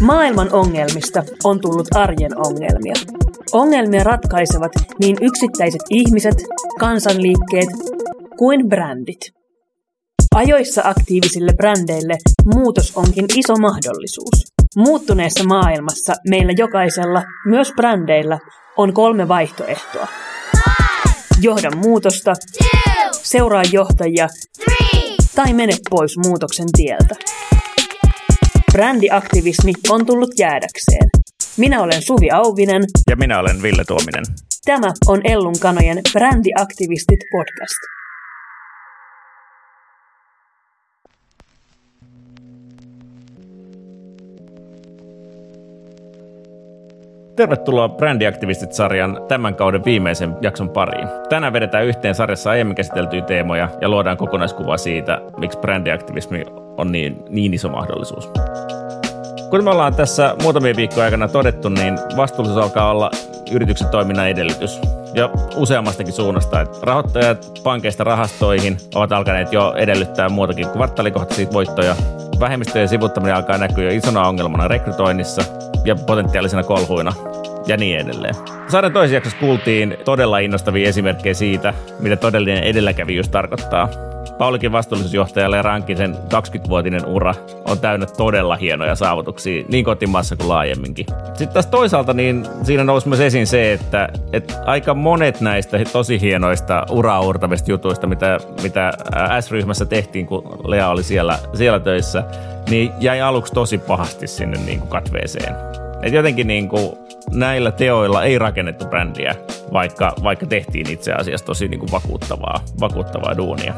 Maailman ongelmista on tullut arjen ongelmia. Ongelmia ratkaisevat niin yksittäiset ihmiset, kansanliikkeet kuin brändit. Ajoissa aktiivisille brändeille muutos onkin iso mahdollisuus. Muuttuneessa maailmassa meillä jokaisella, myös brändeillä, on kolme vaihtoehtoa. Johda muutosta, seuraa johtajia tai mene pois muutoksen tieltä. Brändiaktivismi on tullut jäädäkseen. Minä olen Suvi Auvinen. Ja minä olen Ville Tuominen. Tämä on Ellun kanojen Brändiaktivistit podcast. Tervetuloa Brändiaktivistit-sarjan tämän kauden viimeisen jakson pariin. Tänään vedetään yhteen sarjassa aiemmin käsiteltyjä teemoja ja luodaan kokonaiskuva siitä, miksi brändiaktivismi on niin, niin iso mahdollisuus. Kuten me ollaan tässä muutamien viikkojen aikana todettu, niin vastuullisuus alkaa olla yrityksen toiminnan edellytys. Ja useammastakin suunnasta, että rahoittajat pankeista rahastoihin ovat alkaneet jo edellyttää muutakin kuin kvartaalikohtaisia voittoja. Vähemmistöjen sivuttaminen alkaa näkyä jo isona ongelmana rekrytoinnissa ja potentiaalisena kolhuina ja niin edelleen. Sarjan toisessa jaksossa kuultiin todella innostavia esimerkkejä siitä, mitä todellinen edelläkävijyys tarkoittaa. Paulikin vastuullisuusjohtajalle ja Rankisen 20-vuotinen ura on täynnä todella hienoja saavutuksia niin kotimaassa kuin laajemminkin. Sitten taas toisaalta niin siinä nousi myös esiin se, että, että aika monet näistä tosi hienoista uraurtavista jutuista, mitä, mitä S-ryhmässä tehtiin, kun Lea oli siellä, siellä töissä, niin jäi aluksi tosi pahasti sinne niin kuin katveeseen. Et jotenkin niin kuin näillä teoilla ei rakennettu brändiä, vaikka, vaikka tehtiin itse asiassa tosi niin kuin vakuuttavaa, vakuuttavaa duunia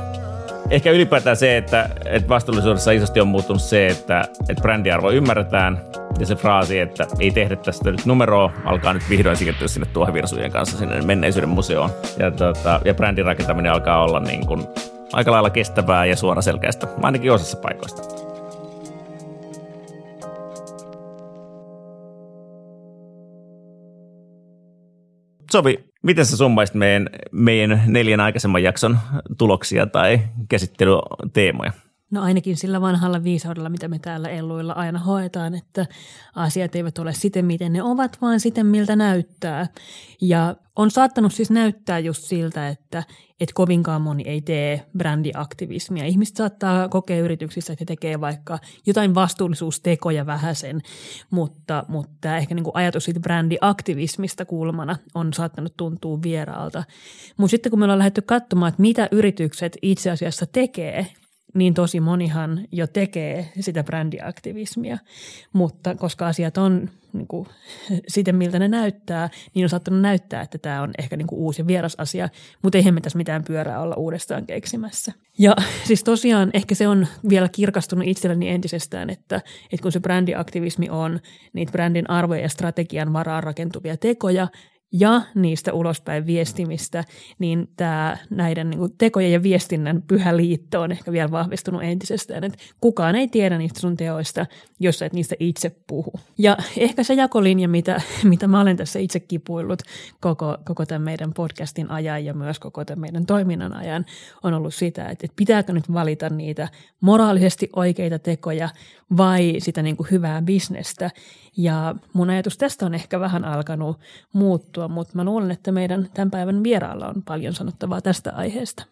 ehkä ylipäätään se, että, että vastuullisuudessa isosti on muuttunut se, että, että brändiarvo ymmärretään ja se fraasi, että ei tehdä tästä nyt numeroa, alkaa nyt vihdoin siirtyä sinne tuohivirsujen kanssa sinne menneisyyden museoon. Ja, tota, ja brändin rakentaminen alkaa olla niin kuin aika lailla kestävää ja suoraselkäistä, ainakin osassa paikoista. Sovi, miten sä summaisit meidän, meidän neljän aikaisemman jakson tuloksia tai käsittelyteemoja? No ainakin sillä vanhalla viisaudella, mitä me täällä Elluilla aina hoetaan, että asiat eivät ole siten, miten ne ovat, vaan siten, miltä näyttää. Ja on saattanut siis näyttää just siltä, että, että kovinkaan moni ei tee brändiaktivismia. Ihmiset saattaa kokea yrityksissä, että he tekee vaikka jotain vastuullisuustekoja vähäsen, mutta, mutta ehkä niin kuin ajatus siitä brändiaktivismista kulmana on saattanut tuntua vieraalta. Mutta sitten kun me ollaan lähdetty katsomaan, että mitä yritykset itse asiassa tekee niin tosi monihan jo tekee sitä brändiaktivismia, mutta koska asiat on niin kuin, siten, miltä ne näyttää, niin on saattanut näyttää, että tämä on ehkä niin kuin uusi ja vieras asia, mutta eihän me tässä mitään pyörää olla uudestaan keksimässä. Ja siis tosiaan ehkä se on vielä kirkastunut itselleni entisestään, että, että kun se brändiaktivismi on niitä brändin arvoja ja strategian varaan rakentuvia tekoja, ja niistä ulospäin viestimistä, niin tämä näiden niin kuin tekojen ja viestinnän pyhä liitto on ehkä vielä vahvistunut entisestään, että kukaan ei tiedä niistä sun teoista, jos sä et niistä itse puhu. Ja ehkä se jakolinja, mitä, mitä mä olen tässä itse kipuillut koko, koko tämän meidän podcastin ajan ja myös koko tämän meidän toiminnan ajan, on ollut sitä, että, että pitääkö nyt valita niitä moraalisesti oikeita tekoja vai sitä niin kuin hyvää bisnestä. Ja mun ajatus tästä on ehkä vähän alkanut muuttua, mutta mä luulen, että meidän tämän päivän vieraalla on paljon sanottavaa tästä aiheesta.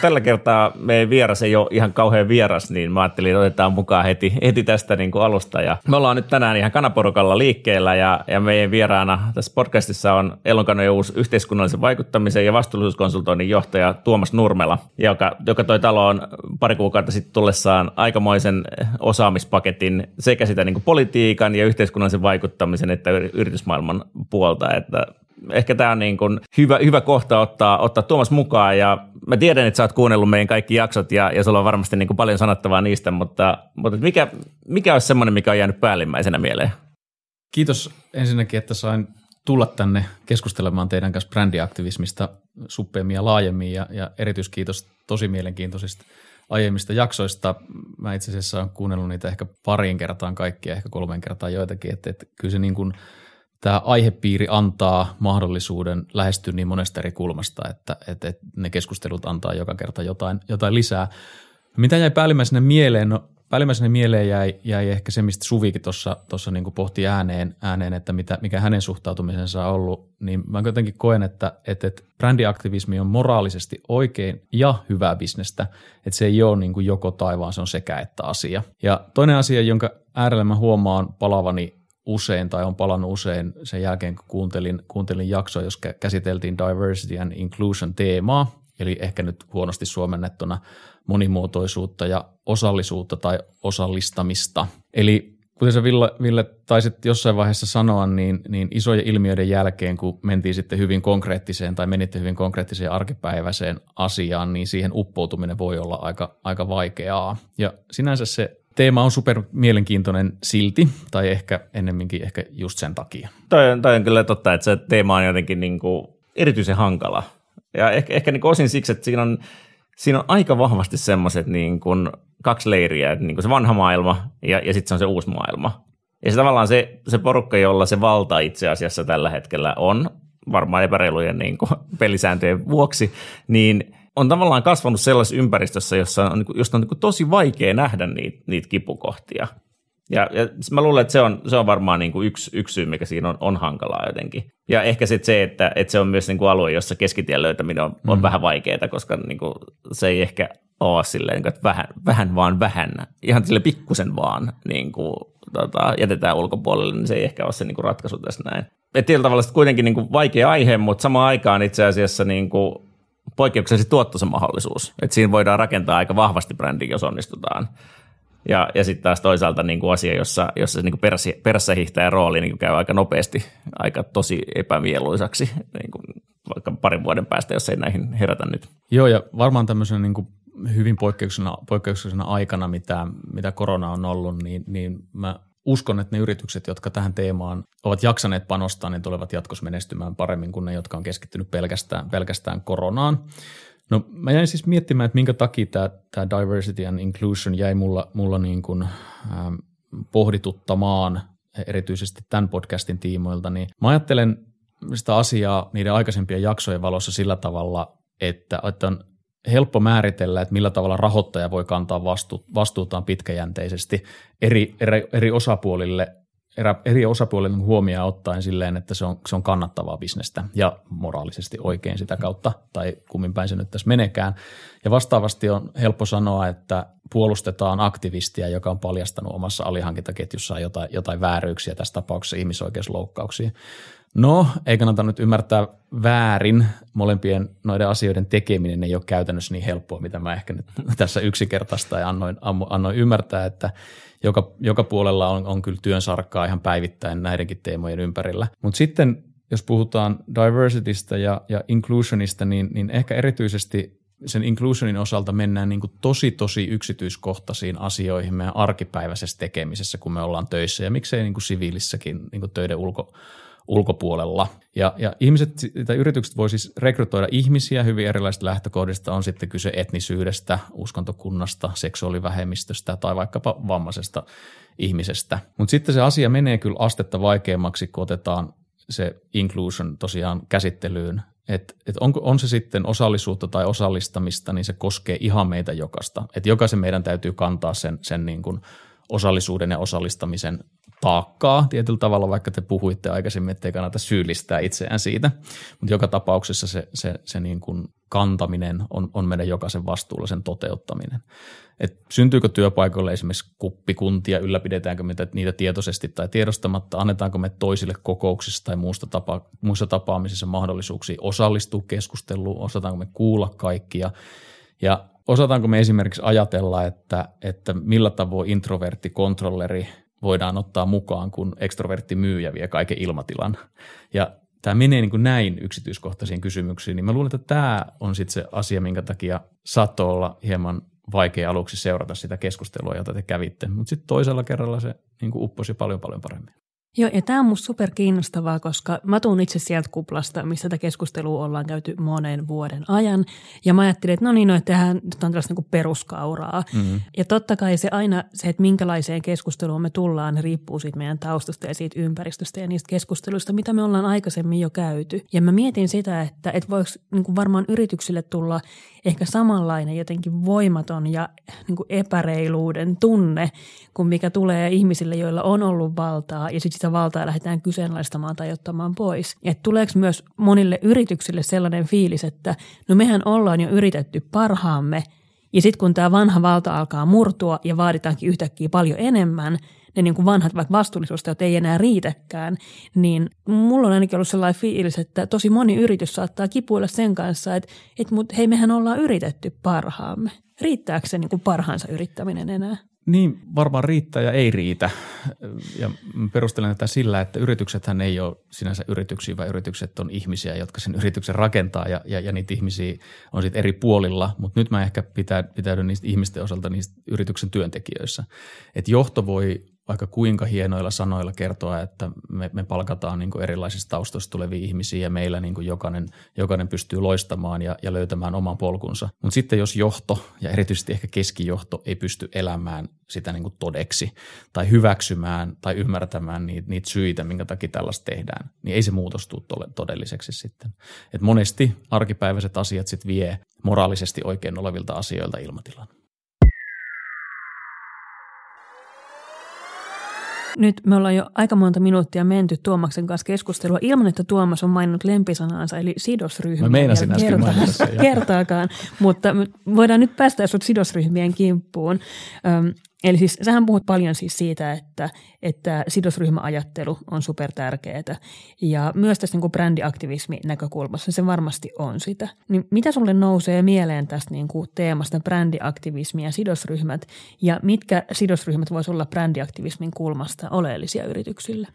Tällä kertaa meidän vieras ei ole ihan kauhean vieras, niin mä ajattelin, että otetaan mukaan heti, heti tästä niin kuin alusta. Ja me ollaan nyt tänään ihan kanaporukalla liikkeellä ja, ja meidän vieraana tässä podcastissa on Elonkanojen uusi yhteiskunnallisen vaikuttamisen ja vastuullisuuskonsultoinnin johtaja Tuomas Nurmela, joka, joka toi taloon pari kuukautta sitten tullessaan aikamoisen osaamispaketin sekä sitä niin kuin politiikan ja yhteiskunnallisen vaikuttamisen että yritysmaailman puolta, että ehkä tämä on niin kuin hyvä, hyvä kohta ottaa, ottaa Tuomas mukaan ja mä tiedän, että sä oot kuunnellut meidän kaikki jaksot ja, ja sulla on varmasti niin kuin paljon sanottavaa niistä, mutta, mutta mikä, mikä olisi semmoinen, mikä on jäänyt päällimmäisenä mieleen? Kiitos ensinnäkin, että sain tulla tänne keskustelemaan teidän kanssa brändiaktivismista suppeemmin ja laajemmin ja, ja erityiskiitos tosi mielenkiintoisista aiemmista jaksoista. Mä itse asiassa olen kuunnellut niitä ehkä pariin kertaan kaikkia, ehkä kolmeen kertaan joitakin, että, että kyllä se niin kuin tämä aihepiiri antaa mahdollisuuden lähestyä niin monesta eri kulmasta, että, että, että ne keskustelut antaa joka kerta jotain, jotain lisää. Mitä jäi päällimmäisenä mieleen? No päällimmäisenä mieleen jäi, jäi ehkä se, mistä Suvikin tuossa niin pohti ääneen, ääneen, että mitä, mikä hänen suhtautumisensa on ollut, niin mä jotenkin koen, että, että, että brändiaktivismi on moraalisesti oikein ja hyvää bisnestä, että se ei ole niin kuin joko tai, vaan se on sekä että asia. Ja toinen asia, jonka äärellä mä huomaan palavani usein tai on palannut usein sen jälkeen, kun kuuntelin, kuuntelin jaksoa, jos käsiteltiin diversity and inclusion teemaa, eli ehkä nyt huonosti suomennettuna monimuotoisuutta ja osallisuutta tai osallistamista. Eli kuten sä Ville, Ville taisit jossain vaiheessa sanoa, niin, niin isojen ilmiöiden jälkeen, kun mentiin sitten hyvin konkreettiseen tai menitte hyvin konkreettiseen arkipäiväiseen asiaan, niin siihen uppoutuminen voi olla aika, aika vaikeaa. Ja sinänsä se teema on super mielenkiintoinen silti, tai ehkä ennemminkin ehkä just sen takia. Toi on, toi on kyllä totta, että se teema on jotenkin niin kuin erityisen hankala. Ja ehkä, ehkä niin osin siksi, että siinä on, siinä on aika vahvasti semmoiset niin kuin kaksi leiriä, niin kuin se vanha maailma ja, ja sitten se on se uusi maailma. Ja se tavallaan se, se porukka, jolla se valta itse asiassa tällä hetkellä on, varmaan epäreilujen niin kuin pelisääntöjen vuoksi, niin – on tavallaan kasvanut sellaisessa ympäristössä, jossa on, niinku, josta on niin tosi vaikea nähdä niitä, niitä kipukohtia. Ja, ja mä luulen, että se on, se on varmaan niin kuin yksi, yksi syy, mikä siinä on, on hankalaa jotenkin. Ja ehkä sitten se, että, että se on myös niin kuin alue, jossa keskitien löytäminen on, on mm. vähän vaikeaa, koska niin kuin se ei ehkä ole silleen, että vähän, vähän vaan vähän, ihan sille pikkusen vaan niin kuin, tota, jätetään ulkopuolelle, niin se ei ehkä ole se niin kuin ratkaisu tässä näin. Et tietyllä tavalla kuitenkin niin kuin vaikea aihe, mutta samaan aikaan itse asiassa niin kuin poikkeuksellisesti tuottoisa mahdollisuus. että siinä voidaan rakentaa aika vahvasti brändi, jos onnistutaan. Ja, ja sitten taas toisaalta niin kuin asia, jossa, jossa niin kuin perässä, perässä hiihtäjän rooli niin kuin käy aika nopeasti, aika tosi epämieluisaksi niin kuin vaikka parin vuoden päästä, jos ei näihin herätä nyt. Joo, ja varmaan tämmöisen niin kuin hyvin poikkeuksellisena, poikkeuksellisena aikana, mitä, mitä korona on ollut, niin, niin mä uskon, että ne yritykset, jotka tähän teemaan ovat jaksaneet panostaa, niin tulevat jatkossa menestymään paremmin kuin ne, jotka on keskittynyt pelkästään, pelkästään koronaan. No mä jäin siis miettimään, että minkä takia tämä, tämä diversity and inclusion jäi mulla, mulla niin kuin, ähm, pohdituttamaan erityisesti tämän podcastin tiimoilta, niin mä ajattelen sitä asiaa niiden aikaisempien jaksojen valossa sillä tavalla, että, että on helppo määritellä, että millä tavalla rahoittaja voi kantaa vastu, vastuutaan pitkäjänteisesti eri, eri, eri osapuolille eri osapuolille huomioon ottaen silleen, että se on, se on kannattavaa bisnestä ja moraalisesti oikein sitä kautta, tai kummin päin se nyt tässä menekään. Ja vastaavasti on helppo sanoa, että puolustetaan aktivistia, joka on paljastanut omassa alihankintaketjussaan jotain, jotain vääryyksiä, tässä tapauksessa ihmisoikeusloukkauksia. No, ei kannata nyt ymmärtää väärin. Molempien noiden asioiden tekeminen ei ole käytännössä niin helppoa, mitä mä ehkä nyt tässä yksinkertaista ja annoin, annoin ymmärtää, että joka, joka puolella on, on kyllä työn sarkkaa ihan päivittäin näidenkin teemojen ympärillä. Mutta sitten jos puhutaan diversitystä ja, ja inclusionista, niin, niin ehkä erityisesti sen inclusionin osalta mennään niin kuin tosi tosi yksityiskohtaisiin asioihin meidän arkipäiväisessä tekemisessä, kun me ollaan töissä ja miksei niin kuin siviilissäkin niin kuin töiden ulko, ulkopuolella. Ja, ja ihmiset tai yritykset voi siis rekrytoida ihmisiä hyvin erilaisista lähtökohdista, on sitten kyse etnisyydestä, uskontokunnasta, seksuaalivähemmistöstä tai vaikkapa vammaisesta ihmisestä. Mutta sitten se asia menee kyllä astetta vaikeammaksi, kun otetaan se inclusion tosiaan käsittelyyn. Et, et on, on se sitten osallisuutta tai osallistamista, niin se koskee ihan meitä jokasta. Et jokaisen meidän täytyy kantaa sen, sen niin kuin osallisuuden ja osallistamisen taakkaa tietyllä tavalla, vaikka te puhuitte aikaisemmin, että ei kannata syyllistää itseään siitä. Mutta joka tapauksessa se, se, se niin kuin kantaminen on, on meidän jokaisen vastuulla sen toteuttaminen. Et syntyykö työpaikoille esimerkiksi kuppikuntia, ylläpidetäänkö me niitä tietoisesti tai tiedostamatta, annetaanko me toisille kokouksissa tai muusta tapa, muissa tapaamisissa mahdollisuuksia osallistua keskusteluun, osataanko me kuulla kaikkia ja osataanko me esimerkiksi ajatella, että, että millä tavoin introvertti kontrolleri voidaan ottaa mukaan, kun ekstrovertti myyjä vie kaiken ilmatilan. Ja tämä menee niin kuin näin yksityiskohtaisiin kysymyksiin, niin mä luulen, että tämä on sitten se asia, minkä takia saattoi olla hieman vaikea aluksi seurata sitä keskustelua, jota te kävitte. Mutta sitten toisella kerralla se niin kuin upposi paljon paljon paremmin. Joo, ja tämä on musta super kiinnostavaa, koska mä tuun itse sieltä kuplasta, missä tätä keskustelua ollaan käyty monen vuoden ajan. Ja mä ajattelin, että no niin, no, että tehdään nyt on tällaista niin peruskauraa. Mm-hmm. Ja totta kai se aina, se, että minkälaiseen keskusteluun me tullaan, riippuu siitä meidän taustasta ja siitä ympäristöstä ja niistä keskusteluista, mitä me ollaan aikaisemmin jo käyty. Ja mä mietin sitä, että, että voiko niin kuin varmaan yrityksille tulla ehkä samanlainen jotenkin voimaton ja niin kuin epäreiluuden tunne, kuin mikä tulee ihmisille, joilla on ollut valtaa ja sitten sitä valtaa lähdetään kyseenalaistamaan tai ottamaan pois. Et tuleeko myös monille yrityksille sellainen fiilis, että no mehän ollaan jo yritetty parhaamme ja sitten kun tämä vanha valta alkaa murtua ja vaaditaankin yhtäkkiä paljon enemmän – ne niin kuin vanhat vaikka vastuullisuusteot ei enää riitäkään, niin mulla on ainakin ollut sellainen fiilis, että tosi moni yritys saattaa kipuilla sen kanssa, että, että mut, hei mehän ollaan yritetty parhaamme. Riittääkö se niin kuin parhaansa yrittäminen enää? Niin, varmaan riittää ja ei riitä. Ja perustelen tätä sillä, että yrityksethän ei ole sinänsä yrityksiä, vaan yritykset on ihmisiä, jotka sen yrityksen rakentaa ja, ja, ja niitä ihmisiä on sitten eri puolilla. Mutta nyt mä ehkä pitää, pitäydyn niistä ihmisten osalta niistä yrityksen työntekijöissä. Että johto voi vaikka kuinka hienoilla sanoilla kertoa, että me, me palkataan niin erilaisista taustoista tulevia ihmisiä ja meillä niin jokainen, jokainen pystyy loistamaan ja, ja löytämään oman polkunsa. Mutta sitten jos johto ja erityisesti ehkä keskijohto ei pysty elämään sitä niin kuin todeksi tai hyväksymään tai ymmärtämään niitä, niitä syitä, minkä takia tällaista tehdään, niin ei se muutos tule todelliseksi sitten. Et monesti arkipäiväiset asiat sitten vie moraalisesti oikein olevilta asioilta ilmatilan. Nyt me ollaan jo aika monta minuuttia menty Tuomaksen kanssa keskustelua ilman, että Tuomas on maininnut lempisanaansa, eli sidosryhmä. Mä meinasin äsken mainita sen. Kertaakaan, mutta voidaan nyt päästä sidosryhmien kimppuun. Eli siis sähän puhut paljon siis siitä, että, että sidosryhmäajattelu on super tärkeää ja myös tästä niin brändiaktivismin näkökulmassa se varmasti on sitä. Niin mitä sulle nousee mieleen tästä niin kuin teemasta brändiaktivismi ja sidosryhmät ja mitkä sidosryhmät voisivat olla brändiaktivismin kulmasta oleellisia yrityksille?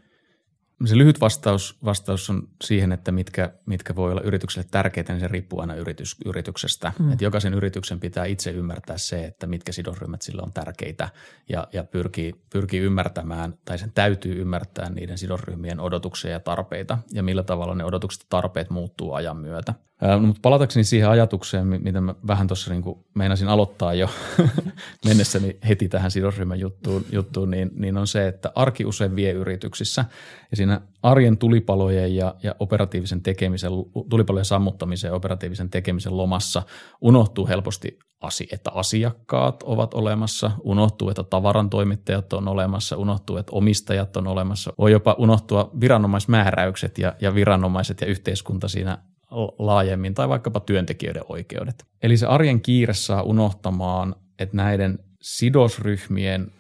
Se lyhyt vastaus, vastaus on siihen, että mitkä, mitkä voi olla yritykselle tärkeitä, niin se riippuu aina yritys, yrityksestä. Hmm. Että jokaisen yrityksen pitää itse ymmärtää se, että mitkä sidosryhmät sillä on tärkeitä ja, ja pyrkii, pyrkii ymmärtämään tai sen täytyy ymmärtää niiden sidosryhmien odotuksia ja tarpeita ja millä tavalla ne odotukset ja tarpeet muuttuu ajan myötä. No, mutta palatakseni siihen ajatukseen, mitä mä vähän tuossa niin meinasin aloittaa jo mennessäni heti tähän sidosryhmän juttuun, juttuun niin, niin on se, että arki usein vie yrityksissä. Ja siinä arjen tulipalojen ja, ja operatiivisen tekemisen, tulipalojen sammuttamisen ja operatiivisen tekemisen lomassa unohtuu helposti, että asiakkaat ovat olemassa, unohtuu, että tavarantoimittajat on olemassa, unohtuu, että omistajat on olemassa, voi jopa unohtua viranomaismääräykset ja, ja viranomaiset ja yhteiskunta siinä laajemmin tai vaikkapa työntekijöiden oikeudet. Eli se arjen kiire saa unohtamaan, että näiden sidosryhmien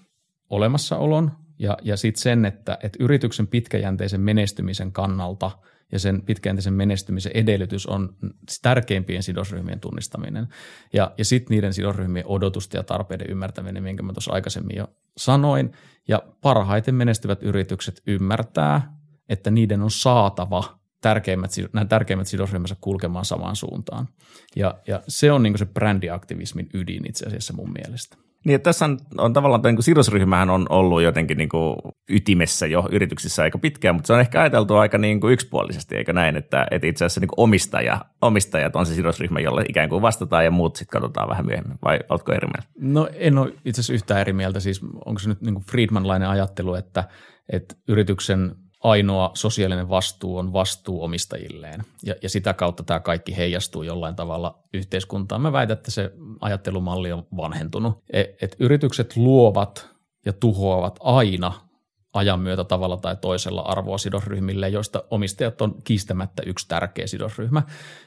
olemassaolon ja, ja sitten sen, että, että yrityksen pitkäjänteisen menestymisen kannalta ja sen pitkäjänteisen menestymisen edellytys on tärkeimpien sidosryhmien tunnistaminen. Ja, ja sitten niiden sidosryhmien odotusten ja tarpeiden ymmärtäminen, minkä mä tuossa aikaisemmin jo sanoin. Ja parhaiten menestyvät yritykset ymmärtää, että niiden on saatava tärkeimmät, nämä tärkeimmät sidosryhmänsä kulkemaan samaan suuntaan. Ja, ja se on niin se brändiaktivismin ydin itse asiassa mun mielestä. Niin, tässä on, on tavallaan, että niin sidosryhmähän on ollut jotenkin niin kuin ytimessä jo yrityksissä aika pitkään, mutta se on ehkä ajateltu aika niin kuin yksipuolisesti, eikö näin, että, että itse asiassa niin kuin omistaja, omistajat on se sidosryhmä, jolle ikään kuin vastataan ja muut sitten katsotaan vähän myöhemmin, vai oletko eri mieltä? No en ole itse asiassa yhtään eri mieltä, siis onko se nyt niin kuin Friedmanlainen ajattelu, että, että yrityksen ainoa sosiaalinen vastuu on vastuu omistajilleen. Ja, ja sitä kautta tämä kaikki heijastuu jollain tavalla yhteiskuntaan. Mä väitän, että se ajattelumalli on vanhentunut. Et, et yritykset luovat ja tuhoavat aina ajan myötä tavalla tai toisella arvoa sidosryhmille, joista omistajat on kiistämättä yksi tärkeä sidosryhmä.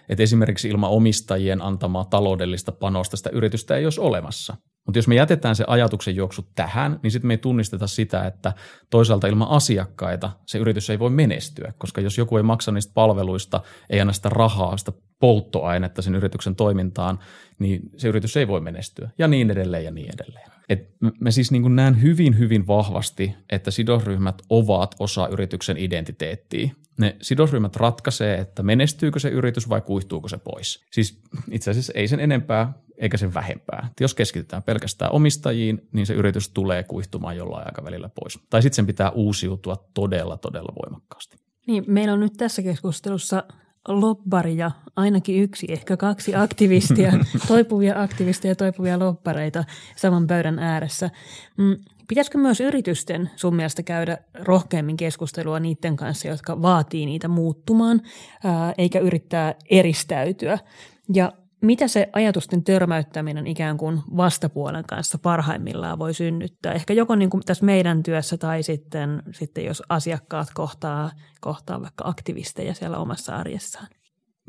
Et esimerkiksi ilman omistajien antamaa taloudellista panosta sitä yritystä ei olisi olemassa. Mutta jos me jätetään se ajatuksen juoksu tähän, niin sitten me ei tunnisteta sitä, että toisaalta ilman asiakkaita se yritys ei voi menestyä, koska jos joku ei maksa niistä palveluista, ei anna sitä rahaa, sitä polttoainetta sen yrityksen toimintaan, niin se yritys ei voi menestyä ja niin edelleen ja niin edelleen. Et mä siis niin näen hyvin, hyvin vahvasti, että sidosryhmät ovat osa yrityksen identiteettiä. Ne sidosryhmät ratkaisee, että menestyykö se yritys vai kuihtuuko se pois. Siis itse asiassa ei sen enempää eikä sen vähempää. Et jos keskitytään pelkästään omistajiin, niin se yritys tulee kuihtumaan jollain aikavälillä pois. Tai sitten sen pitää uusiutua todella, todella voimakkaasti. Niin, meillä on nyt tässä keskustelussa lobbaria, ainakin yksi, ehkä kaksi aktivistia, toipuvia aktivisteja ja toipuvia lobbareita saman pöydän ääressä. Mm, pitäisikö myös yritysten sun mielestä käydä rohkeammin keskustelua niiden kanssa, jotka vaatii niitä muuttumaan, ää, eikä yrittää eristäytyä? Ja mitä se ajatusten törmäyttäminen ikään kuin vastapuolen kanssa parhaimmillaan voi synnyttää? Ehkä joko niin kuin tässä meidän työssä tai sitten, sitten jos asiakkaat kohtaa, kohtaa vaikka aktivisteja siellä omassa arjessaan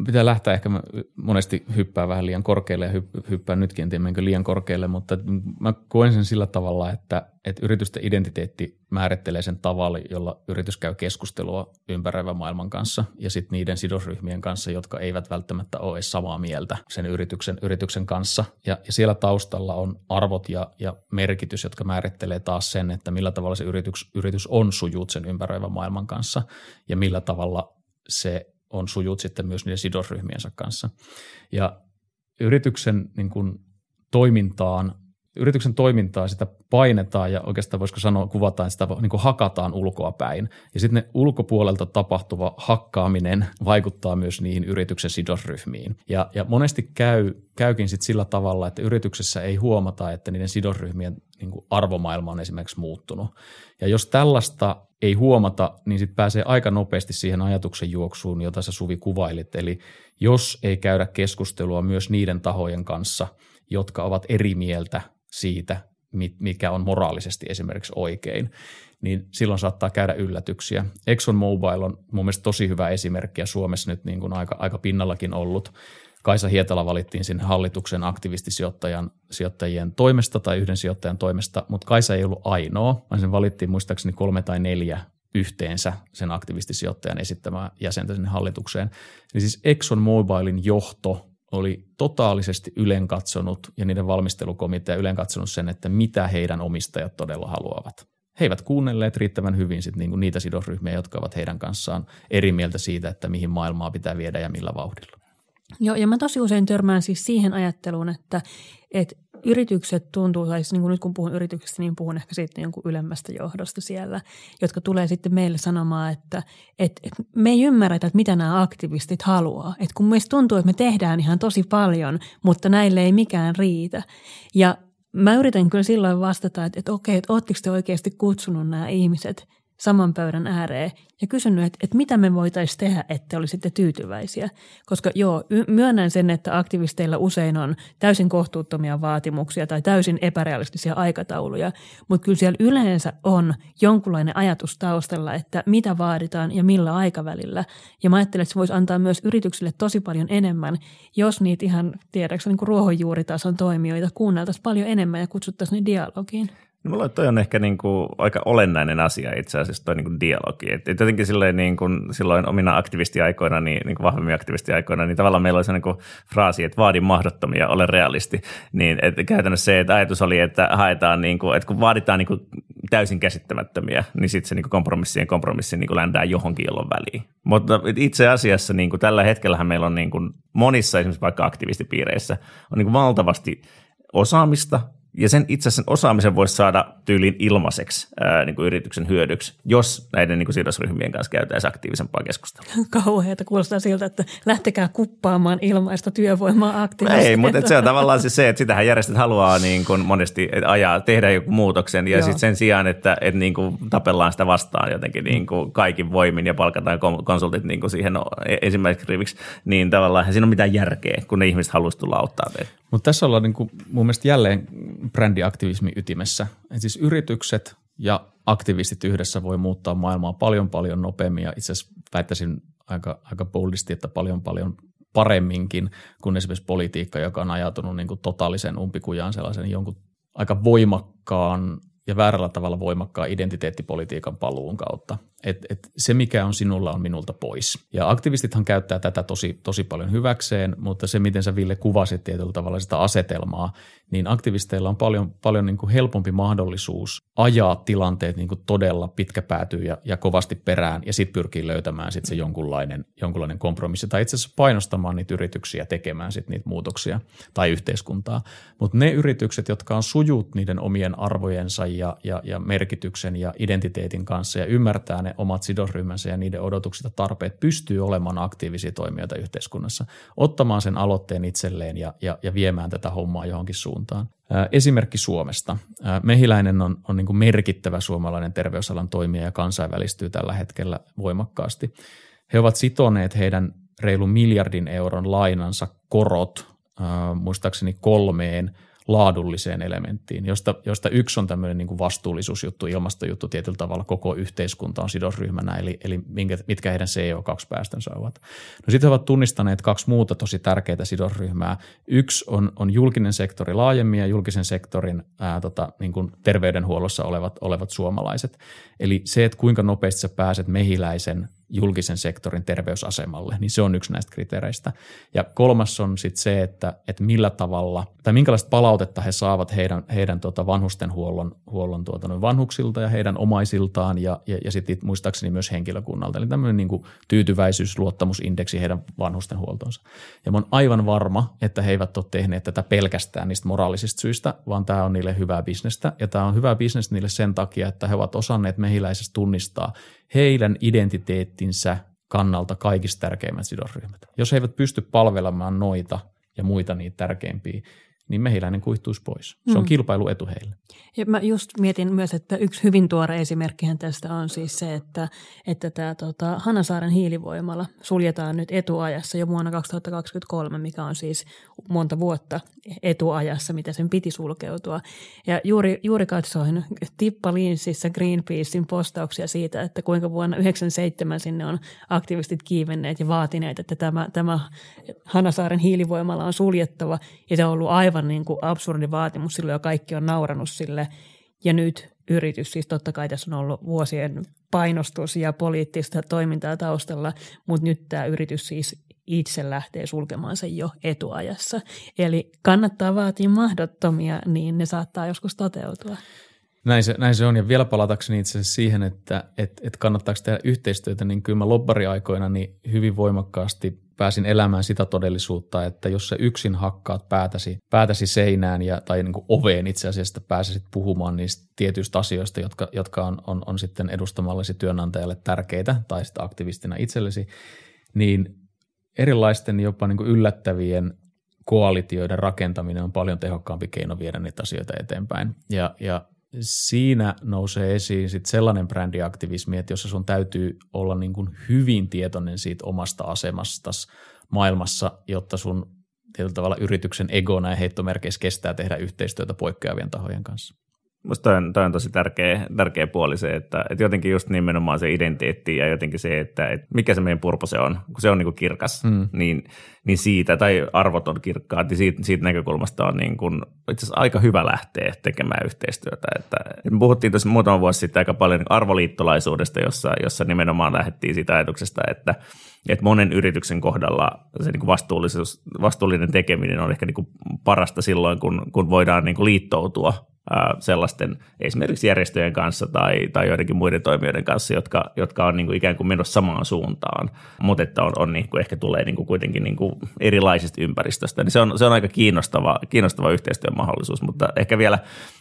pitää lähteä ehkä, monesti hyppää vähän liian korkealle ja hyppään nytkin, en tiedä liian korkealle, mutta mä koen sen sillä tavalla, että, että yritysten identiteetti määrittelee sen tavalla, jolla yritys käy keskustelua ympäröivän maailman kanssa ja sitten niiden sidosryhmien kanssa, jotka eivät välttämättä ole edes samaa mieltä sen yrityksen, yrityksen kanssa. Ja, ja siellä taustalla on arvot ja, ja merkitys, jotka määrittelee taas sen, että millä tavalla se yritys, yritys on sujut sen ympäröivän maailman kanssa ja millä tavalla se on sujut sitten myös niiden sidosryhmiensä kanssa. Ja yrityksen niin kuin, toimintaan, yrityksen toimintaa sitä painetaan ja oikeastaan voisiko sanoa, kuvataan sitä, niin kuin hakataan ulkoa päin. Ja sitten ne ulkopuolelta tapahtuva hakkaaminen vaikuttaa myös niihin yrityksen sidosryhmiin. Ja, ja monesti käy, käykin sitten sillä tavalla, että yrityksessä ei huomata, että niiden sidosryhmien niin kuin arvomaailma on esimerkiksi muuttunut. Ja jos tällaista ei huomata, niin sitten pääsee aika nopeasti siihen ajatuksen juoksuun, jota sä Suvi kuvailit. Eli jos ei käydä keskustelua myös niiden tahojen kanssa, jotka ovat eri mieltä siitä, mikä on moraalisesti esimerkiksi oikein, niin silloin saattaa käydä yllätyksiä. Exxon Mobil on mun mielestä tosi hyvä esimerkki ja Suomessa nyt niin kuin aika, aika pinnallakin ollut. Kaisa Hietala valittiin sinne hallituksen aktivistisijoittajan sijoittajien toimesta tai yhden sijoittajan toimesta, mutta Kaisa ei ollut ainoa, vaan sen valittiin muistaakseni kolme tai neljä yhteensä sen aktivistisijoittajan esittämää jäsentä sinne hallitukseen. Eli siis Exxon Mobilin johto oli totaalisesti ylen katsonut ja niiden valmistelukomitea ylen katsonut sen, että mitä heidän omistajat todella haluavat. He eivät kuunnelleet riittävän hyvin sit niinku niitä sidosryhmiä, jotka ovat heidän kanssaan eri mieltä siitä, että mihin maailmaa pitää viedä ja millä vauhdilla. Joo, ja mä tosi usein törmään siis siihen ajatteluun, että, että yritykset tuntuu, tai siis niin kuin nyt kun puhun yrityksestä, niin puhun ehkä siitä jonkun ylemmästä johdosta siellä, jotka tulee sitten meille sanomaan, että, että, että me ei ymmärretä, että mitä nämä aktivistit haluaa. Että kun meistä tuntuu, että me tehdään ihan tosi paljon, mutta näille ei mikään riitä. Ja mä yritän kyllä silloin vastata, että, että okei, että ootteko te oikeasti kutsunut nämä ihmiset – saman pöydän ääreen ja kysynyt, että, että mitä me voitaisiin tehdä, että olisitte tyytyväisiä. Koska joo, myönnän sen, että aktivisteilla usein on täysin kohtuuttomia vaatimuksia tai täysin epärealistisia aikatauluja, mutta kyllä siellä yleensä on jonkunlainen ajatus taustalla, että mitä vaaditaan ja millä aikavälillä. Ja mä ajattelen, että se voisi antaa myös yrityksille tosi paljon enemmän, jos niitä ihan, tiedätkö, niin ruohonjuuritason toimijoita kuunneltaisiin paljon enemmän ja kutsuttaisiin ne dialogiin. No mulla toi on ehkä niin kuin aika olennainen asia itse asiassa toi niin kuin dialogi. Et, jotenkin silleen niin kuin silloin omina aktivistiaikoina, niin, niin kuin vahvemmin aktivistiaikoina, niin tavallaan meillä oli se niin kuin fraasi, että vaadi mahdottomia, ole realisti. Niin et käytännössä se, että ajatus oli, että haetaan, niin kuin, että kun vaaditaan niin kuin täysin käsittämättömiä, niin sitten se niin kuin kompromissien kompromissi niin kuin ländää johonkin, jolloin väliin. Mutta itse asiassa niin kuin tällä hetkellähän meillä on niin kuin monissa esimerkiksi vaikka aktivistipiireissä on niin kuin valtavasti osaamista, ja sen itse asiassa sen osaamisen voisi saada tyyliin ilmaiseksi ää, niin kuin yrityksen hyödyksi, jos näiden niin kuin sidosryhmien kanssa käytäisiin aktiivisempaa keskustelua. Kauheata kuulostaa siltä, että lähtekää kuppaamaan ilmaista työvoimaa aktiivisesti. Ei, mutta se on tavallaan siis se, että sitähän järjestöt haluaa niin kuin monesti ajaa, tehdä joku muutoksen ja sitten sen sijaan, että, että niin kuin tapellaan sitä vastaan jotenkin niin kuin kaikin voimin ja palkataan konsultit niin kuin siihen ensimmäiseksi riviksi, niin tavallaan siinä on mitään järkeä, kun ne ihmiset haluaisivat tulla auttaa teitä. Mutta tässä ollaan niin kuin, mun mielestä jälleen brändiaktivismin ytimessä. Et siis yritykset ja aktivistit yhdessä voi muuttaa maailmaa paljon paljon nopeammin ja itse asiassa väittäisin aika, aika boldisti, että paljon paljon paremminkin kuin esimerkiksi politiikka, joka on ajatunut niin kuin totaalisen umpikujaan sellaisen jonkun aika voimakkaan ja väärällä tavalla voimakkaan identiteettipolitiikan paluun kautta. Et, et se, mikä on sinulla, on minulta pois. Ja aktivistithan käyttää tätä tosi, tosi paljon hyväkseen, mutta se, miten sä Ville kuvasit tietyllä tavalla sitä asetelmaa, niin aktivisteilla on paljon, paljon niin kuin helpompi mahdollisuus ajaa tilanteet niin kuin todella pitkäpäätyy ja, ja kovasti perään ja sitten pyrkii löytämään sit se jonkunlainen, jonkunlainen kompromissi tai itse asiassa painostamaan niitä yrityksiä tekemään sit niitä muutoksia tai yhteiskuntaa. Mutta ne yritykset, jotka on sujut niiden omien arvojensa ja, ja, ja merkityksen ja identiteetin kanssa ja ymmärtää omat sidosryhmänsä ja niiden odotukset ja tarpeet, pystyy olemaan aktiivisia toimijoita yhteiskunnassa, ottamaan sen aloitteen itselleen ja, ja, ja viemään tätä hommaa johonkin suuntaan. Esimerkki Suomesta. Mehiläinen on, on niin merkittävä suomalainen terveysalan toimija ja kansainvälistyy tällä hetkellä voimakkaasti. He ovat sitoneet heidän reilun miljardin euron lainansa korot muistaakseni kolmeen laadulliseen elementtiin, josta, josta yksi on tämmöinen niin kuin vastuullisuusjuttu, ilmastojuttu tietyllä tavalla koko yhteiskunta on sidosryhmänä, eli, eli minkä, mitkä heidän CO2-päästönsä ovat. No sitten he ovat tunnistaneet kaksi muuta tosi tärkeää sidosryhmää. Yksi on, on julkinen sektori laajemmin ja julkisen sektorin ää, tota, niin kuin terveydenhuollossa olevat, olevat suomalaiset. Eli se, että kuinka nopeasti sä pääset mehiläisen julkisen sektorin terveysasemalle, niin se on yksi näistä kriteereistä. Ja kolmas on sitten se, että, että millä tavalla tai minkälaista palautetta he saavat heidän, heidän tuota vanhustenhuollon huollon tuota vanhuksilta ja heidän omaisiltaan ja, ja, ja sitten muistaakseni myös henkilökunnalta. Eli tämmöinen niin kuin tyytyväisyys, luottamusindeksi heidän vanhustenhuoltonsa. Ja mä oon aivan varma, että he eivät ole tehneet tätä pelkästään niistä moraalisista syistä, vaan tämä on niille hyvää bisnestä. Ja tämä on hyvää bisnestä niille sen takia, että he ovat osanneet mehiläisessä tunnistaa heidän identiteettinsä kannalta kaikista tärkeimmät sidosryhmät. Jos he eivät pysty palvelemaan noita ja muita niitä tärkeimpiä, niin mehiläinen kuihtuisi pois. Se on mm. kilpailuetu heille. Ja mä just mietin myös, että yksi hyvin tuore esimerkkihän tästä on siis se, että, että tämä tota, Hanasaaren hiilivoimala suljetaan nyt etuajassa jo vuonna 2023, mikä on siis monta vuotta etuajassa, mitä sen piti sulkeutua. Ja juuri, juuri katsoin Tippa Linssissä Greenpeacein postauksia siitä, että kuinka vuonna 1997 sinne on aktivistit kiivenneet ja vaatineet, että tämä, tämä Hanasaaren hiilivoimala on suljettava. Ja se on ollut aivan niin kuin absurdi vaatimus silloin ja kaikki on nauranut sille. Ja nyt yritys, siis totta kai tässä on ollut vuosien painostus ja poliittista toimintaa taustalla, mutta nyt tämä yritys siis itse lähtee sulkemaan sen jo etuajassa. Eli kannattaa vaatia mahdottomia, niin ne saattaa joskus toteutua. Näin se, näin se on, ja vielä palatakseni itse asiassa siihen, että et, et kannattaako tehdä yhteistyötä, niin kyllä mä lobbariaikoina niin hyvin voimakkaasti pääsin elämään sitä todellisuutta, että jos sä yksin hakkaat päätäsi, päätäsi seinään ja, tai niin oveen itse asiassa pääsisit puhumaan niistä tietyistä asioista, jotka, jotka on, on, on sitten edustamallesi työnantajalle tärkeitä tai sitten aktivistina itsellesi, niin erilaisten jopa niin yllättävien koalitioiden rakentaminen on paljon tehokkaampi keino viedä niitä asioita eteenpäin. Ja, ja siinä nousee esiin sit sellainen brändiaktivismi, että jossa sun täytyy olla niin kuin hyvin tietoinen siitä omasta asemastasi maailmassa, jotta sun tietyllä tavalla yrityksen ego näin heittomerkeissä kestää tehdä yhteistyötä poikkeavien tahojen kanssa. Minusta toi on, toi on tosi tärkeä, tärkeä puoli se, että, että jotenkin just nimenomaan se identiteetti ja jotenkin se, että, että mikä se meidän purpo se on, kun se on niin kuin kirkas, mm. niin, niin siitä, tai arvot on kirkkaat, niin siitä, siitä näkökulmasta on niin kuin, itse asiassa aika hyvä lähteä tekemään yhteistyötä. Että, me puhuttiin tuossa muutama vuosi sitten aika paljon arvoliittolaisuudesta, jossa, jossa nimenomaan lähdettiin siitä ajatuksesta, että, että monen yrityksen kohdalla se niin kuin vastuullisuus, vastuullinen tekeminen on ehkä niin kuin parasta silloin, kun, kun voidaan niin kuin liittoutua sellaisten esimerkiksi järjestöjen kanssa tai, tai joidenkin muiden toimijoiden kanssa, jotka, jotka on niin kuin ikään kuin menossa samaan suuntaan, mutta että on, on niin kuin ehkä tulee niin kuin kuitenkin niin kuin erilaisista ympäristöstä, niin se on, se on aika kiinnostava, kiinnostava yhteistyön mahdollisuus, mutta ehkä vielä,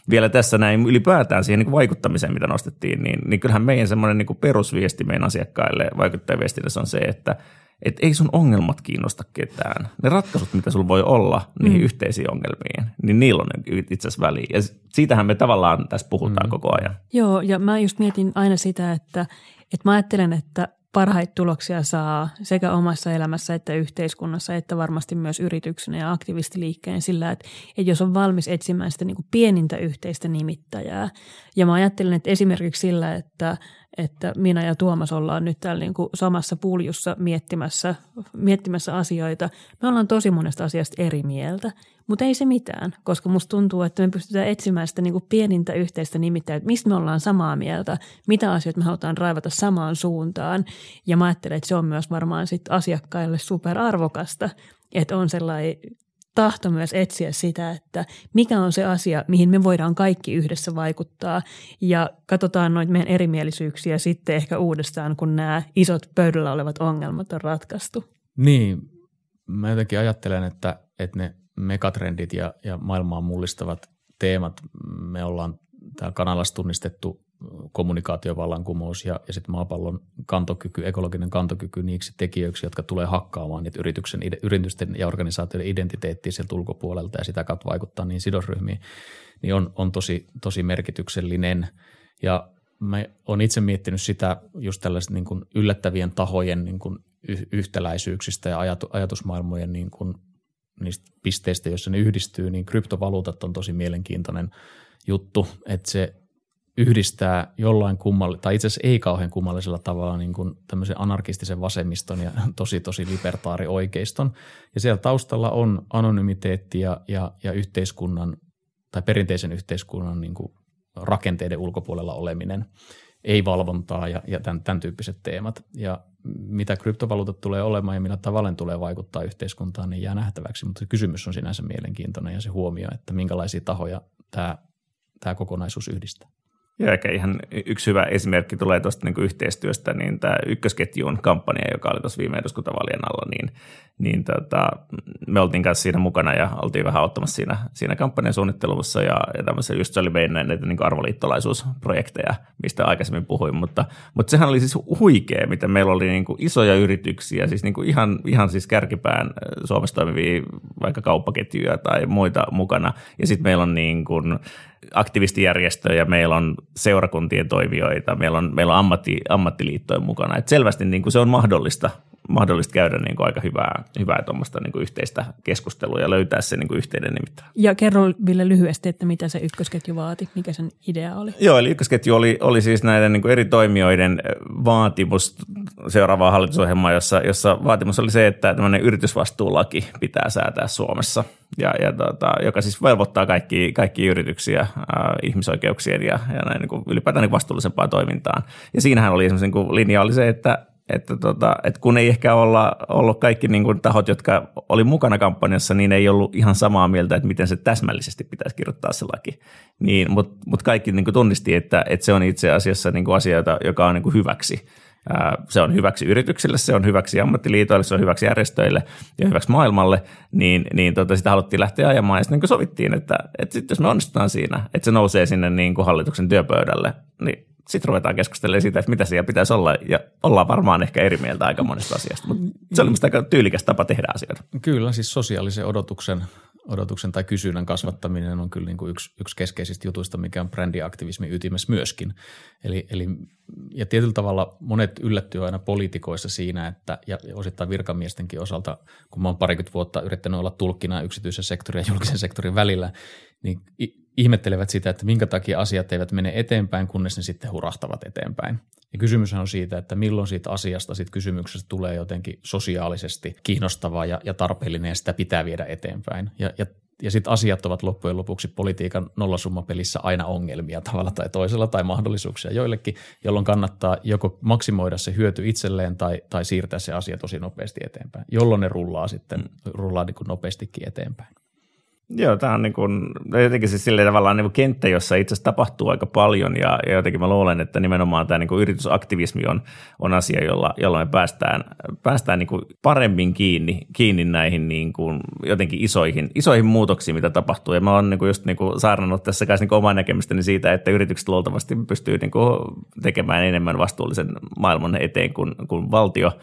vielä tässä näin ylipäätään siihen niin kuin vaikuttamiseen, mitä nostettiin, niin, niin kyllähän meidän semmoinen niin kuin perusviesti meidän asiakkaille vaikuttajaviestinnässä on se, että että ei sun ongelmat kiinnosta ketään. Ne ratkaisut, mitä sulla voi olla niihin mm. yhteisiin ongelmiin, niin niillä on itse asiassa väliä. Ja siitähän me tavallaan tässä puhutaan mm. koko ajan. Joo, ja mä just mietin aina sitä, että, että mä ajattelen, että parhaita tuloksia saa sekä omassa elämässä että yhteiskunnassa, että varmasti myös yrityksenä ja aktivistiliikkeen sillä, että, että jos on valmis etsimään sitä niin kuin pienintä yhteistä nimittäjää. Ja mä ajattelen, että esimerkiksi sillä, että, että minä ja Tuomas ollaan nyt täällä niin kuin samassa puljussa miettimässä, miettimässä asioita. Me ollaan tosi monesta asiasta eri mieltä, mutta ei se mitään, koska musta tuntuu, että me pystytään etsimään sitä niin kuin pienintä yhteistä nimittäin, että mistä me ollaan samaa mieltä, mitä asioita me halutaan raivata samaan suuntaan. Ja mä ajattelen, että se on myös varmaan sit asiakkaille superarvokasta, että on sellainen tahto myös etsiä sitä, että mikä on se asia, mihin me voidaan kaikki yhdessä vaikuttaa ja katsotaan noita meidän erimielisyyksiä sitten ehkä uudestaan, kun nämä isot pöydällä olevat ongelmat on ratkaistu. Niin, mä jotenkin ajattelen, että, että ne megatrendit ja, ja maailmaa mullistavat teemat, me ollaan täällä kanalassa tunnistettu kommunikaatiovallankumous ja, ja sitten maapallon kantokyky, ekologinen kantokyky niiksi tekijöiksi, jotka tulee hakkaamaan niitä yrityksen, yritysten ja organisaatioiden identiteettiä sieltä ulkopuolelta ja sitä kautta vaikuttaa niin sidosryhmiin, niin on, on tosi, tosi merkityksellinen. Ja mä oon itse miettinyt sitä just tällaisista niin kuin yllättävien tahojen niin kuin yhtäläisyyksistä ja ajatu, ajatusmaailmojen niin kuin niistä pisteistä, joissa ne yhdistyy, niin kryptovaluutat on tosi mielenkiintoinen juttu, että se yhdistää jollain kummallisella, tai itse asiassa ei kauhean kummallisella tavalla niin kuin tämmöisen anarkistisen vasemmiston ja tosi tosi libertaari oikeiston. Ja siellä taustalla on anonymiteetti ja, ja, ja yhteiskunnan tai perinteisen yhteiskunnan niin kuin rakenteiden ulkopuolella oleminen, ei valvontaa ja, ja tämän, tämän tyyppiset teemat. Ja mitä kryptovaluutat tulee olemaan ja millä tavalla tulee vaikuttaa yhteiskuntaan, niin jää nähtäväksi, mutta kysymys on sinänsä mielenkiintoinen ja se huomio, että minkälaisia tahoja tämä, tämä kokonaisuus yhdistää. Joo, eikä ihan yksi hyvä esimerkki tulee tuosta niin yhteistyöstä, niin tämä ykkösketjun kampanja, joka oli tuossa viime eduskuntavaalien alla, niin, niin tota, me oltiin kanssa siinä mukana ja oltiin vähän auttamassa siinä, siinä kampanjan suunnittelussa ja, ja tämmöisen, just se oli meidän näitä niin arvoliittolaisuusprojekteja, mistä aikaisemmin puhuin, mutta, mutta sehän oli siis huikea, miten meillä oli niin isoja yrityksiä, siis niin ihan, ihan siis kärkipään Suomessa toimivia vaikka kauppaketjuja tai muita mukana, ja sitten meillä on niin kuin aktivistijärjestöjä, meillä on seurakuntien toimijoita, meillä on, meillä on ammatti, ammattiliittojen mukana. Et selvästi niin kuin se on mahdollista, mahdollista käydä niin kuin aika hyvää, hyvää niin kuin yhteistä keskustelua ja löytää se niin kuin yhteinen nimittäin. Ja kerro Ville lyhyesti, että mitä se ykkösketju vaati, mikä sen idea oli? Joo, eli ykkösketju oli, oli siis näiden niin kuin eri toimijoiden vaatimus seuraavaan hallitusohjelmaan, jossa, jossa vaatimus oli se, että tämmöinen yritysvastuulaki pitää säätää Suomessa – ja, ja tota, joka siis velvoittaa kaikki, kaikki yrityksiä äh, ihmisoikeuksien ja, ja näin niin kuin ylipäätään niin vastuullisempaan toimintaan. Ja siinähän oli esimerkiksi niin linja oli se, että, että, tota, että kun ei ehkä olla ollut kaikki niin kuin tahot, jotka oli mukana kampanjassa, niin ei ollut ihan samaa mieltä, että miten se täsmällisesti pitäisi kirjoittaa se laki. Niin, Mutta mut kaikki niin kuin tunnisti, että, että se on itse asiassa niin kuin asia, joka on niin kuin hyväksi se on hyväksi yrityksille, se on hyväksi ammattiliitoille, se on hyväksi järjestöille ja hyväksi maailmalle, niin, niin tota, sitä haluttiin lähteä ajamaan ja sitten niin sovittiin, että, että sit jos me onnistutaan siinä, että se nousee sinne niin kuin hallituksen työpöydälle, niin sitten ruvetaan keskustelemaan siitä, että mitä siellä pitäisi olla, ja ollaan varmaan ehkä eri mieltä aika monesta asiasta, mutta se oli aika tyylikäs tapa tehdä asioita. Kyllä, siis sosiaalisen odotuksen odotuksen tai kysynnän kasvattaminen on kyllä niin kuin yksi, yksi keskeisistä jutuista, mikä on brändiaktivismin ytimessä myöskin. Eli, eli, ja tietyllä tavalla monet yllättyy aina poliitikoissa siinä, että, ja osittain virkamiestenkin osalta, kun mä oon parikymmentä vuotta yrittänyt olla tulkkina yksityisen sektorin ja julkisen sektorin välillä, niin ihmettelevät sitä, että minkä takia asiat eivät mene eteenpäin, kunnes ne sitten hurahtavat eteenpäin. Ja kysymys on siitä, että milloin siitä asiasta, siitä kysymyksestä tulee jotenkin sosiaalisesti kiinnostavaa ja, ja tarpeellinen ja sitä pitää viedä eteenpäin. Ja, ja ja sitten asiat ovat loppujen lopuksi politiikan nollasummapelissä aina ongelmia tavalla tai toisella tai mahdollisuuksia joillekin, jolloin kannattaa joko maksimoida se hyöty itselleen tai, tai siirtää se asia tosi nopeasti eteenpäin, jolloin ne rullaa sitten mm. rullaa niin kuin nopeastikin eteenpäin. Joo, tämä on niin kuin, jotenkin siis silleen tavallaan niin kuin kenttä, jossa itse asiassa tapahtuu aika paljon ja, ja jotenkin mä luulen, että nimenomaan tämä niin kuin yritysaktivismi on, on asia, jolla, jolla me päästään, päästään niin kuin paremmin kiinni, kiinni näihin niin kuin jotenkin isoihin, isoihin muutoksiin, mitä tapahtuu. Ja mä oon niin kuin just niin kuin saarnannut tässä kanssa niin omaa näkemystäni siitä, että yritykset luultavasti pystyy niin kuin tekemään enemmän vastuullisen maailman eteen kuin, kuin valtio –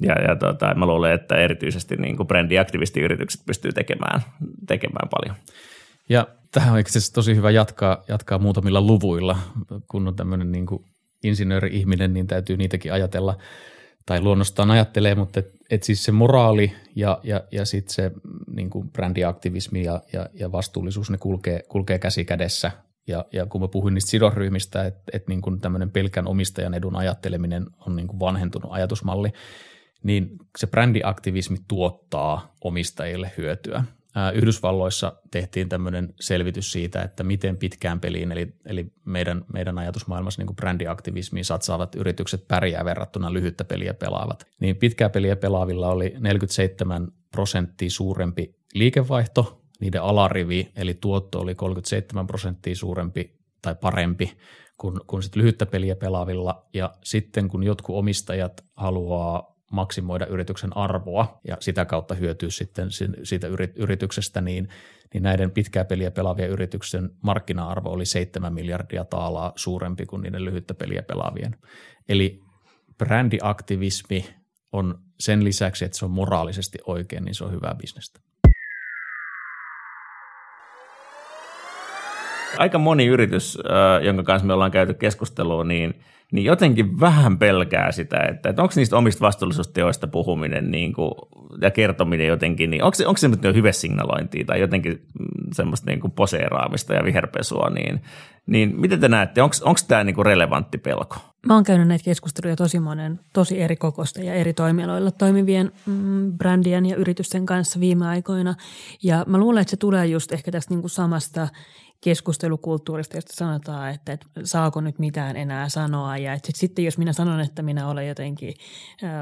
ja, ja tota, mä luulen, että erityisesti niin kuin brändiaktivistiyritykset pystyy tekemään, tekemään paljon. Ja tähän on itse tosi hyvä jatkaa, jatkaa muutamilla luvuilla. Kun on tämmöinen niin kuin insinööri-ihminen, niin täytyy niitäkin ajatella, tai luonnostaan ajattelee, mutta et, et siis se moraali ja, ja, ja sitten se niin kuin brändiaktivismi ja, ja, ja vastuullisuus, ne kulkee, kulkee käsi kädessä. Ja, ja kun mä puhuin niistä sidosryhmistä, että, että niin tämmöinen pelkän omistajan edun ajatteleminen on niin kuin vanhentunut ajatusmalli, niin se brändiaktivismi tuottaa omistajille hyötyä. Yhdysvalloissa tehtiin tämmöinen selvitys siitä, että miten pitkään peliin, eli, eli meidän, meidän ajatusmaailmassa niin brändiaktivismiin satsaavat yritykset pärjää verrattuna lyhyttä peliä pelaavat. Niin pitkää peliä pelaavilla oli 47 prosenttia suurempi liikevaihto, niiden alarivi, eli tuotto oli 37 prosenttia suurempi tai parempi kuin, kuin sit lyhyttä peliä pelaavilla. Ja sitten kun jotkut omistajat haluaa maksimoida yrityksen arvoa ja sitä kautta hyötyä sitten siitä yrityksestä, niin, niin näiden pitkää peliä pelaavien yrityksen markkina-arvo oli 7 miljardia taalaa suurempi kuin niiden lyhyttä peliä pelaavien. Eli brändiaktivismi on sen lisäksi, että se on moraalisesti oikein, niin se on hyvää bisnestä. Aika moni yritys, jonka kanssa me ollaan käyty keskustelua, niin – niin jotenkin vähän pelkää sitä, että, että onko niistä omista vastuullisuusteoista puhuminen niin kuin, ja kertominen jotenkin, niin onko onko se nyt hyvä signalointia tai jotenkin mm, semmoista niin kuin poseeraamista ja viherpesua, niin, niin miten te näette, onko tämä niin kuin relevantti pelko? Mä oon käynyt näitä keskusteluja tosi monen, tosi eri kokosta ja eri toimialoilla toimivien mm, brändien ja yritysten kanssa viime aikoina. Ja mä luulen, että se tulee just ehkä tästä niin kuin samasta keskustelukulttuurista, josta sanotaan, että, että saako nyt mitään enää sanoa. Ja että sitten jos minä sanon, että minä olen jotenkin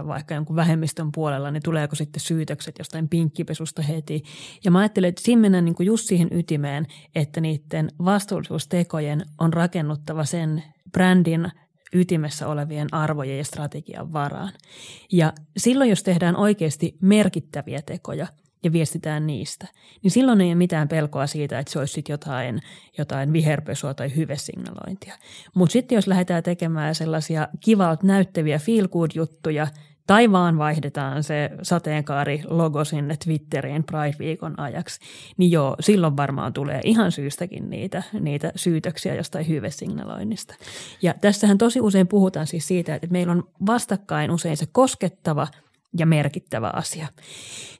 vaikka jonkun vähemmistön puolella, niin tuleeko sitten syytökset jostain pinkkipesusta heti. Ja mä ajattelen, että siinä mennään niin kuin just siihen ytimeen, että niiden vastuullisuustekojen on rakennuttava sen brändin ytimessä olevien arvojen ja strategian varaan. Ja silloin, jos tehdään oikeasti merkittäviä tekoja – ja viestitään niistä, niin silloin ei ole mitään pelkoa siitä, että se olisi sitten jotain, jotain viherpesua tai hyvesignalointia. Mutta sitten jos lähdetään tekemään sellaisia kivalta näyttäviä feel good juttuja tai vaan vaihdetaan se sateenkaari-logo sinne Twitteriin Pride-viikon ajaksi, niin joo, silloin varmaan tulee ihan syystäkin niitä, niitä syytöksiä jostain hyvesignaloinnista. Ja tässähän tosi usein puhutaan siis siitä, että meillä on vastakkain usein se koskettava – ja merkittävä asia.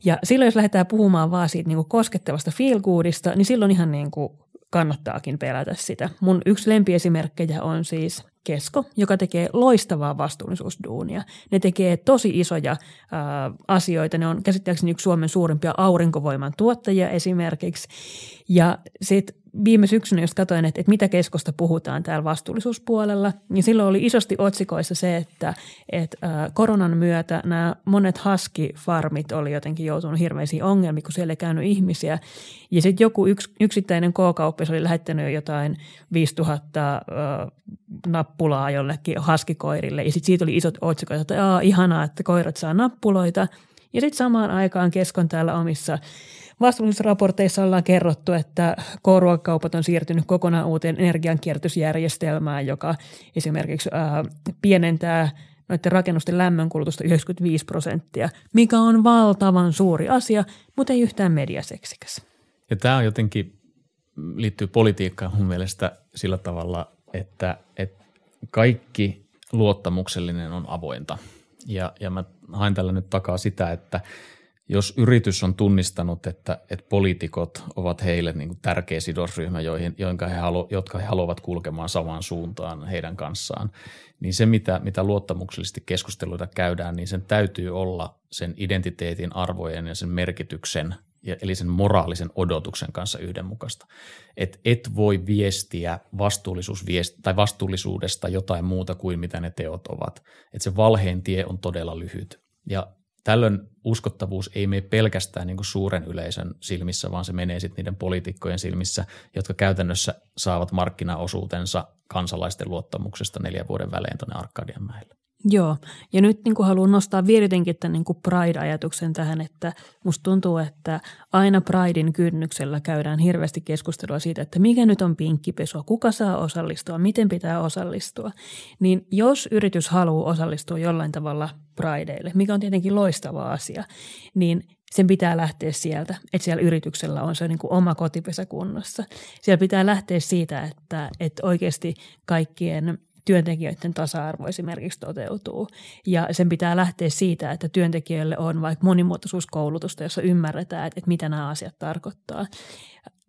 Ja silloin, jos lähdetään puhumaan vaan siitä niin kuin koskettavasta feelgoodista, niin silloin ihan niin kuin kannattaakin pelätä sitä. Mun yksi lempiesimerkkejä on siis Kesko, joka tekee loistavaa vastuullisuusduunia. Ne tekee tosi isoja ää, asioita. Ne on käsittääkseni yksi Suomen suurimpia aurinkovoiman tuottajia esimerkiksi. Ja sitten viime syksynä just katsoin, että, että mitä keskosta puhutaan täällä vastuullisuuspuolella, niin silloin oli isosti otsikoissa se, että, että koronan myötä nämä monet haskifarmit oli jotenkin joutunut hirveisiin ongelmiin, kun siellä ei käynyt ihmisiä. Ja sitten joku yks, yksittäinen K-kauppis oli lähettänyt jo jotain 5000 äh, nappulaa jollekin haskikoirille. Ja sitten siitä oli isot otsikot, että Aa, ihanaa, että koirat saa nappuloita. Ja sitten samaan aikaan keskon täällä omissa Vastuullisuusraporteissa ollaan kerrottu, että K-ruokakaupat on siirtynyt kokonaan uuteen energiankierrätysjärjestelmään, joka esimerkiksi ää, pienentää noiden rakennusten lämmönkulutusta 95 prosenttia, mikä on valtavan suuri asia, mutta ei yhtään mediaseksikäs. Ja tämä on jotenkin, liittyy politiikkaan mun mielestä sillä tavalla, että, että kaikki luottamuksellinen on avointa. Ja, ja mä hain tällä nyt takaa sitä, että jos yritys on tunnistanut, että, että poliitikot ovat heille niin kuin tärkeä sidosryhmä, joihin, jotka, he halu, jotka he haluavat kulkemaan samaan suuntaan heidän kanssaan, niin se, mitä, mitä luottamuksellisesti keskusteluita käydään, niin sen täytyy olla sen identiteetin, arvojen ja sen merkityksen, eli sen moraalisen odotuksen kanssa yhdenmukaista. Et et voi viestiä vastuullisuus tai vastuullisuudesta jotain muuta kuin mitä ne teot ovat. Et se valheen tie on todella lyhyt. Ja Tällöin uskottavuus ei mene pelkästään niin kuin suuren yleisön silmissä, vaan se menee sitten niiden poliitikkojen silmissä, jotka käytännössä saavat markkinaosuutensa kansalaisten luottamuksesta neljän vuoden välein tuonne Arkadianmäelle. Joo, ja nyt niin kuin haluan nostaa vielä jotenkin tämän niin kuin Pride-ajatuksen tähän, että musta tuntuu, että aina Pridein kynnyksellä käydään hirveästi keskustelua siitä, että mikä nyt on pinkkipesua, kuka saa osallistua, miten pitää osallistua. Niin jos yritys haluaa osallistua jollain tavalla Prideille, mikä on tietenkin loistava asia, niin sen pitää lähteä sieltä, että siellä yrityksellä on se niin kuin oma kotipesä kunnossa. Siellä pitää lähteä siitä, että, että oikeasti kaikkien työntekijöiden tasa-arvo esimerkiksi toteutuu. Ja sen pitää lähteä siitä, että työntekijöille on vaikka monimuotoisuuskoulutusta, jossa ymmärretään, että, mitä nämä asiat tarkoittaa.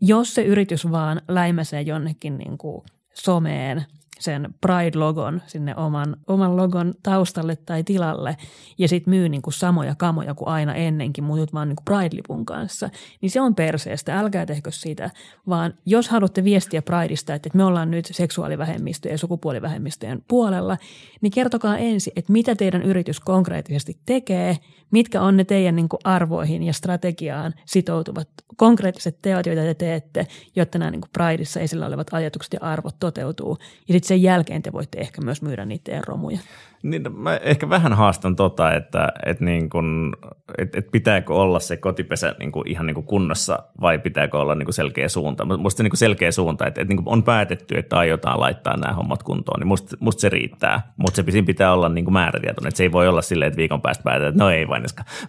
jos se yritys vaan läimäsee jonnekin niin kuin someen – sen Pride-logon sinne oman, oman logon taustalle tai tilalle ja sitten myy niin kuin samoja kamoja kuin aina ennenkin, mutta vaan niin kuin Pride-lipun kanssa, niin se on perseestä. Älkää tehkö sitä, vaan jos haluatte viestiä Prideista, että me ollaan nyt seksuaalivähemmistöjen ja sukupuolivähemmistöjen puolella, niin kertokaa ensin, että mitä teidän yritys konkreettisesti tekee, mitkä on ne teidän niin kuin arvoihin ja strategiaan sitoutuvat konkreettiset teot, joita te teette, jotta nämä niin kuin Prideissa esillä olevat ajatukset ja arvot toteutuu. Ja sitten sen jälkeen te voitte ehkä myös myydä niitä romuja. Niin, no, mä ehkä vähän haastan tota, että, että, niin kun, että, että pitääkö olla se kotipesä niin kuin ihan niin kuin kunnossa vai pitääkö olla niin selkeä suunta. Musta se niin selkeä suunta, että, että niin on päätetty, että aiotaan laittaa nämä hommat kuntoon, niin musta, musta se riittää. Mutta se pitää olla niin määrätietoinen, että se ei voi olla silleen, että viikon päästä päätetään, että no ei vain,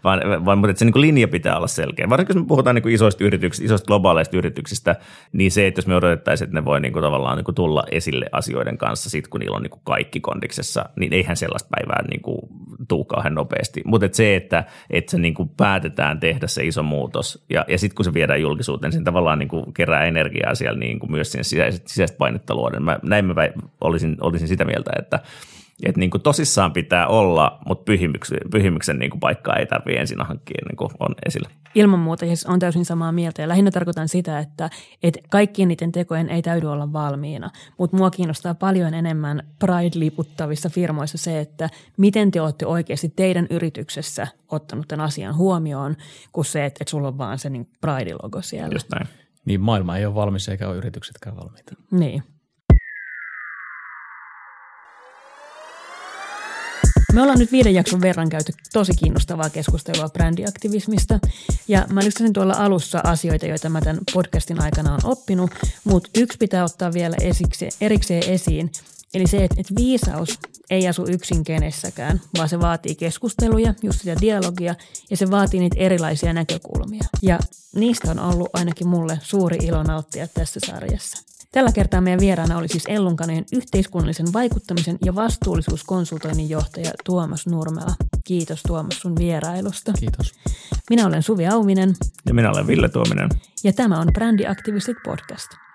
vaan, vaan mutta että se niin linja pitää olla selkeä. Varsinkin jos me puhutaan niin isoista yrityksistä, isoista globaaleista yrityksistä, niin se, että jos me odotettaisiin, että ne voi niin tavallaan niin tulla esille asioiden kanssa sit, kun niillä on niin kuin kaikki kondiksessa, niin eihän sellaista päivää niin kuin tuu kauhean nopeasti. Mutta et se, että, että se niin kuin päätetään tehdä se iso muutos ja, ja sitten kun se viedään julkisuuteen, niin tavallaan niin kuin kerää energiaa siellä niin kuin myös sinne sisäistä, sisäistä painetta luoden. Mä, näin mä olisin, olisin sitä mieltä, että, että niin kuin tosissaan pitää olla, mutta pyhimyksen, pyhimyksen niin kuin paikkaa ei tarvitse ensin hankkia niin kuin on esillä. Ilman muuta, ja on täysin samaa mieltä. Ja lähinnä tarkoitan sitä, että, että kaikkien niiden tekojen ei täydy olla valmiina. Mutta mua kiinnostaa paljon enemmän Pride-liputtavissa firmoissa se, että miten te olette oikeasti teidän yrityksessä ottanut tämän asian huomioon, kuin se, että, että sulla on vaan se niin Pride-logo siellä. Just näin. Niin maailma ei ole valmis eikä ole yrityksetkään valmiita. Niin. Me ollaan nyt viiden jakson verran käyty tosi kiinnostavaa keskustelua brändiaktivismista ja mä listasin tuolla alussa asioita, joita mä tämän podcastin aikana on oppinut, mutta yksi pitää ottaa vielä esiksi, erikseen esiin, eli se, että, että viisaus ei asu yksin kenessäkään, vaan se vaatii keskusteluja, just sitä dialogia ja se vaatii niitä erilaisia näkökulmia. Ja niistä on ollut ainakin mulle suuri ilo nauttia tässä sarjassa. Tällä kertaa meidän vieraana oli siis Ellunkaneen yhteiskunnallisen vaikuttamisen ja vastuullisuuskonsultoinnin johtaja Tuomas Nurmela. Kiitos Tuomas sun vierailusta. Kiitos. Minä olen Suvi Auminen. Ja minä olen Ville Tuominen. Ja tämä on Brändiaktivistit podcast.